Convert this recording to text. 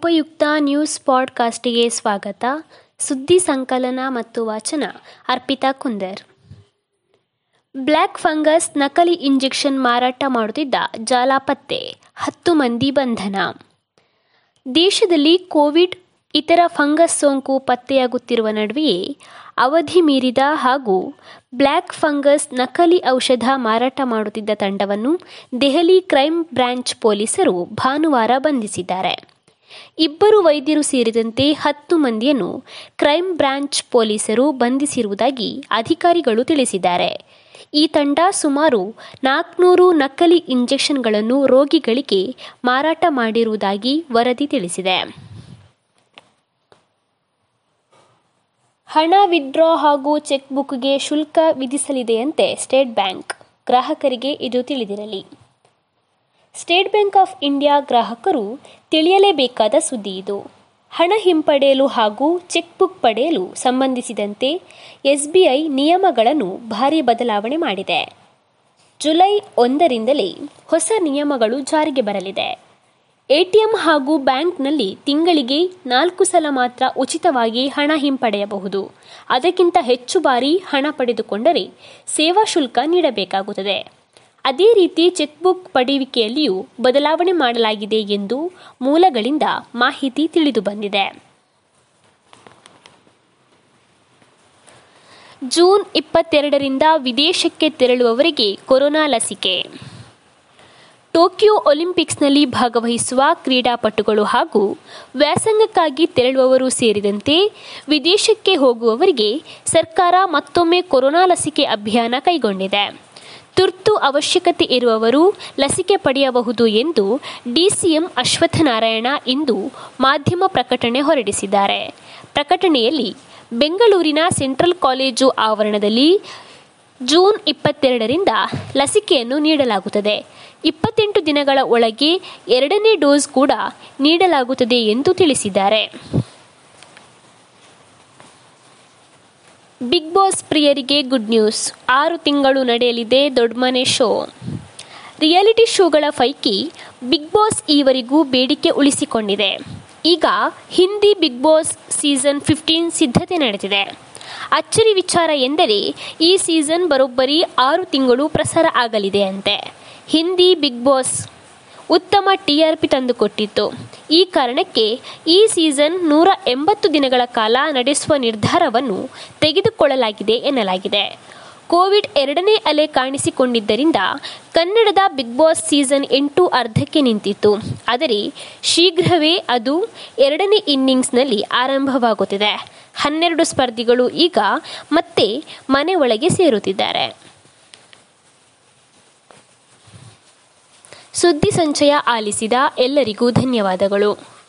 ಉಪಯುಕ್ತ ನ್ಯೂಸ್ ಪಾಡ್ಕಾಸ್ಟಿಗೆ ಸ್ವಾಗತ. ಸುದ್ದಿ ಸಂಕಲನ ಮತ್ತು ವಾಚನ, ಅರ್ಪಿತಾ ಕುಂದರ್. ಬ್ಲ್ಯಾಕ್ ಫಂಗಸ್ ನಕಲಿ ಇಂಜೆಕ್ಷನ್ ಮಾರಾಟ ಮಾಡುತ್ತಿದ್ದ ಜಾಲ ಪತ್ತೆ ಹತ್ತು ಮಂದಿ ಬಂಧನ. ದೇಶದಲ್ಲಿ ಕೋವಿಡ್, ಇತರ ಫಂಗಸ್ ಸೋಂಕು ಪತ್ತೆಯಾಗುತ್ತಿರುವ ನಡುವೆಯೇ ಅವಧಿ ಮೀರಿದ ಹಾಗೂ ಬ್ಲ್ಯಾಕ್ ಫಂಗಸ್ ನಕಲಿ ಔಷಧ ಮಾರಾಟ ಮಾಡುತ್ತಿದ್ದ ತಂಡವನ್ನು ದೆಹಲಿ ಕ್ರೈಂ ಬ್ರಾಂಚ್ ಪೊಲೀಸರು ಭಾನುವಾರ ಬಂಧಿಸಿದ್ದಾರೆ. ಇಬ್ಬರು ವೈದ್ಯರು ಸೇರಿದಂತೆ ಹತ್ತು ಮಂದಿಯನ್ನು ಕ್ರೈಂ ಬ್ರಾಂಚ್ ಪೊಲೀಸರು ಬಂಧಿಸಿರುವುದಾಗಿ ಅಧಿಕಾರಿಗಳು ತಿಳಿಸಿದ್ದಾರೆ. ಈ ತಂಡ ಸುಮಾರು ನಾಲ್ಕುನೂರು ನಕಲಿ ಇಂಜೆಕ್ಷನ್ಗಳನ್ನು ರೋಗಿಗಳಿಗೆ ಮಾರಾಟ ಮಾಡಿರುವುದಾಗಿ ವರದಿ ತಿಳಿಸಿದೆ. ಹಣ ವಿತ್ಡ್ರಾ ಹಾಗೂ ಚೆಕ್ ಬುಕ್ಗೆ ಶುಲ್ಕ ವಿಧಿಸಲಿದೆಯಂತೆ ಸ್ಟೇಟ್ ಬ್ಯಾಂಕ್ ಗ್ರಾಹಕರಿಗೆ ಇದು ತಿಳಿದಿರಲಿ. ಸ್ಟೇಟ್ ಬ್ಯಾಂಕ್ ಆಫ್ ಇಂಡಿಯಾ ಗ್ರಾಹಕರು ತಿಳಿಯಲೇಬೇಕಾದ ಸುದ್ದಿ ಇದು. ಹಣ ಹಿಂಪಡೆಯಲು ಹಾಗೂ ಚೆಕ್ ಬುಕ್ ಪಡೆಯಲು ಸಂಬಂಧಿಸಿದಂತೆ ಎಸ್ಬಿಐ ನಿಯಮಗಳನ್ನು ಭಾರಿ ಬದಲಾವಣೆ ಮಾಡಿದೆ. ಜುಲೈ ಒಂದರಿಂದಲೇ ಹೊಸ ನಿಯಮಗಳು ಜಾರಿಗೆ ಬರಲಿದೆ. ಎಟಿಎಂ ಹಾಗೂ ಬ್ಯಾಂಕ್ನಲ್ಲಿ ತಿಂಗಳಿಗೆ ನಾಲ್ಕು ಸಲ ಮಾತ್ರ ಉಚಿತವಾಗಿ ಹಣ ಹಿಂಪಡೆಯಬಹುದು. ಅದಕ್ಕಿಂತ ಹೆಚ್ಚು ಬಾರಿ ಹಣ ಪಡೆದುಕೊಂಡರೆ ಸೇವಾ ಶುಲ್ಕ ನೀಡಬೇಕಾಗುತ್ತದೆ. ಅದೇ ರೀತಿ ಚೆಕ್ ಬುಕ್ ಪಡೆಯುವಿಕೆಯಲ್ಲಿಯೂ ಬದಲಾವಣೆ ಮಾಡಲಾಗಿದೆ ಎಂದು ಮೂಲಗಳಿಂದ ಮಾಹಿತಿ ತಿಳಿದುಬಂದಿದೆ ಜೂನ್ ಇಪ್ಪತ್ತೆರಡರಿಂದ ವಿದೇಶಕ್ಕೆ ತೆರಳುವವರಿಗೆ ಕೊರೋನಾ ಲಸಿಕೆ. ಟೋಕಿಯೋ ಒಲಿಂಪಿಕ್ಸ್ನಲ್ಲಿ ಭಾಗವಹಿಸುವ ಕ್ರೀಡಾಪಟುಗಳು ಹಾಗೂ ವ್ಯಾಸಂಗಕ್ಕಾಗಿ ತೆರಳುವವರು ಸೇರಿದಂತೆ ವಿದೇಶಕ್ಕೆ ಹೋಗುವವರಿಗೆ ಸರ್ಕಾರ ಮತ್ತೊಮ್ಮೆ ಕೊರೋನಾ ಲಸಿಕೆ ಅಭಿಯಾನ ಕೈಗೊಂಡಿದೆ. ತುರ್ತು ಅವಶ್ಯಕತೆ ಇರುವವರು ಲಸಿಕೆ ಪಡೆಯಬಹುದು ಎಂದು ಡಿಸಿಎಂ ಅಶ್ವತ್ಥನಾರಾಯಣ ಇಂದು ಮಾಧ್ಯಮ ಪ್ರಕಟಣೆ ಹೊರಡಿಸಿದ್ದಾರೆ. ಪ್ರಕಟಣೆಯಲ್ಲಿ ಬೆಂಗಳೂರಿನ ಸೆಂಟ್ರಲ್ ಕಾಲೇಜು ಆವರಣದಲ್ಲಿ ಜೂನ್ ಇಪ್ಪತ್ತೆರಡರಿಂದ ಲಸಿಕೆಯನ್ನು ನೀಡಲಾಗುತ್ತದೆ. ಇಪ್ಪತ್ತೆಂಟು ದಿನಗಳ ಒಳಗೆ ಎರಡನೇ ಡೋಸ್ ಕೂಡ ನೀಡಲಾಗುತ್ತದೆ ಎಂದು ತಿಳಿಸಿದ್ದಾರೆ. ಬಿಗ್ ಬಾಸ್ ಪ್ರಿಯರಿಗೆ ಗುಡ್ ನ್ಯೂಸ್ ಆರು ತಿಂಗಳು ನಡೆಯಲಿದೆ ದೊಡ್ಡಮನೆ ಶೋ. ರಿಯಾಲಿಟಿ ಶೋಗಳ ಪೈಕಿ ಬಿಗ್ ಬಾಸ್ ಈವರೆಗೂ ಬೇಡಿಕೆ ಉಳಿಸಿಕೊಂಡಿದೆ. ಈಗ Hindi Bigg Boss season fifteen ಸಿದ್ಧತೆ ನಡೆದಿದೆ. ಅಚ್ಚರಿ ವಿಚಾರ ಎಂದರೆ ಈ ಸೀಸನ್ ಬರೋಬ್ಬರಿ ಆರು ತಿಂಗಳು ಪ್ರಸಾರ ಆಗಲಿದೆ ಅಂತೆ. ಹಿಂದಿ ಬಿಗ್ ಬಾಸ್ ಉತ್ತಮ ಟಿಆರ್ಪಿ ತಂದುಕೊಟ್ಟಿತ್ತು. ಈ ಕಾರಣಕ್ಕೆ ಈ ಸೀಸನ್ ನೂರ ಎಂಬತ್ತು ದಿನಗಳ ಕಾಲ ನಡೆಸುವ ನಿರ್ಧಾರವನ್ನು ತೆಗೆದುಕೊಳ್ಳಲಾಗಿದೆ ಎನ್ನಲಾಗಿದೆ. ಕೋವಿಡ್ ಎರಡನೇ ಅಲೆ ಕಾಣಿಸಿಕೊಂಡಿದ್ದರಿಂದ ಕನ್ನಡದ ಬಿಗ್ ಬಾಸ್ ಸೀಸನ್ ಎಂಟು ಅರ್ಧಕ್ಕೆ ನಿಂತಿತ್ತು. ಆದರೆ ಶೀಘ್ರವೇ ಅದು ಎರಡನೇ ಇನ್ನಿಂಗ್ಸ್ನಲ್ಲಿ ಆರಂಭವಾಗುತ್ತಿದೆ. ಹನ್ನೆರಡು ಸ್ಪರ್ಧಿಗಳು ಈಗ ಮತ್ತೆ ಮನೆ ಒಳಗೆ ಸೇರುತ್ತಿದ್ದಾರೆ. ಸುದ್ದಿ ಸಂಚಯ ಆಲಿಸಿದ ಎಲ್ಲರಿಗೂ ಧನ್ಯವಾದಗಳು.